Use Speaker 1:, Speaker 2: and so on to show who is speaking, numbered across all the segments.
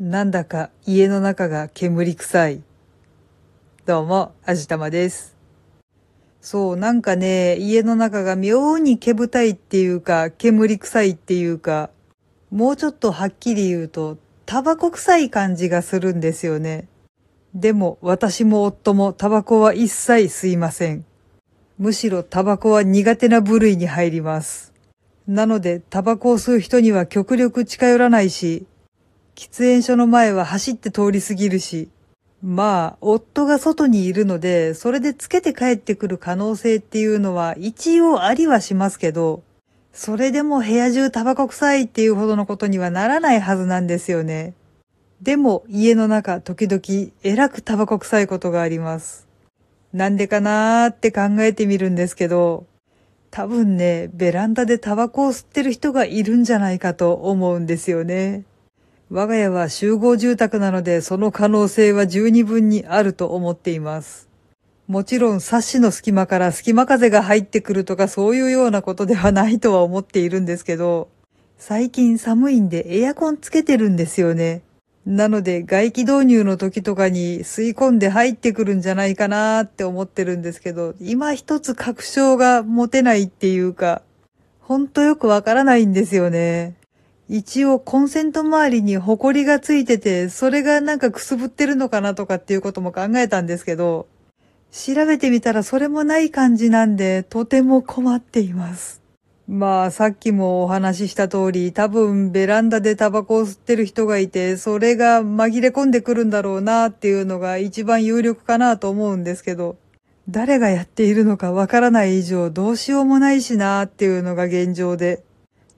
Speaker 1: なんだか家の中が煙臭い。どうも、あじたまです。そう、なんかね、家の中が妙に煙たいっていうか、煙臭いっていうか、もうちょっとはっきり言うと、タバコ臭い感じがするんですよね。でも、私も夫もタバコは一切吸いません。むしろタバコは苦手な部類に入ります。なので、タバコを吸う人には極力近寄らないし、喫煙所の前は走って通り過ぎるし、まあ、夫が外にいるので、それでつけて帰ってくる可能性っていうのは一応ありはしますけど、それでも部屋中タバコ臭いっていうほどのことにはならないはずなんですよね。でも家の中時々えらくタバコ臭いことがあります。なんでかなーって考えてみるんですけど、多分ね、ベランダでタバコを吸ってる人がいるんじゃないかと思うんですよね。我が家は集合住宅なのでその可能性は十二分にあると思っています。もちろんサッシの隙間から隙間風が入ってくるとかそういうようなことではないとは思っているんですけど、最近寒いんでエアコンつけてるんですよね。なので外気導入の時とかに吸い込んで入ってくるんじゃないかなって思ってるんですけど、今一つ確証が持てないっていうか、ほんとよくわからないんですよね。一応コンセント周りにホコリがついてて、それがなんかくすぶってるのかなとかっていうことも考えたんですけど、調べてみたらそれもない感じなんで、とても困っています。まあ、さっきもお話しした通り、多分ベランダでタバコを吸ってる人がいて、それが紛れ込んでくるんだろうなっていうのが一番有力かなと思うんですけど、誰がやっているのかわからない以上どうしようもないしなっていうのが現状で。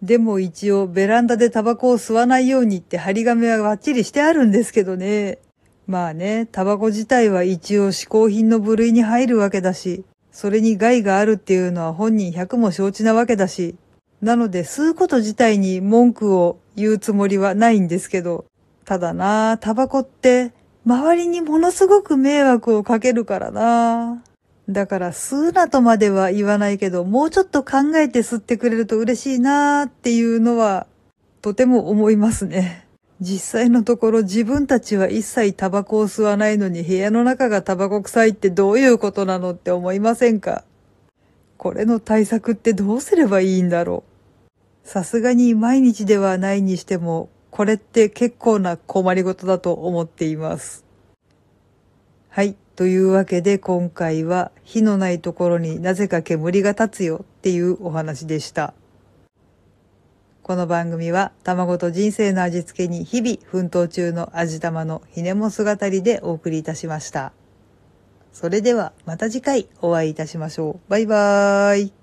Speaker 1: でも一応ベランダでタバコを吸わないようにって張り紙はバッチリしてあるんですけどね。まあね、タバコ自体は一応嗜好品の部類に入るわけだし、それに害があるっていうのは本人100も承知なわけだし、なので吸うこと自体に文句を言うつもりはないんですけど、ただな、タバコって周りにものすごく迷惑をかけるからな。だから吸うなとまでは言わないけど、もうちょっと考えて吸ってくれると嬉しいなーっていうのは、とても思いますね。実際のところ自分たちは一切タバコを吸わないのに部屋の中がタバコ臭いってどういうことなのって思いませんか？これの対策ってどうすればいいんだろう？さすがに毎日ではないにしても、これって結構な困りごとだと思っています。はい。というわけで今回は火のないところになぜか煙が立つよっていうお話でした。この番組は卵と人生の味付けに日々奮闘中の味玉のひねも姿りでお送りいたしました。それではまた次回お会いいたしましょう。バイバーイ。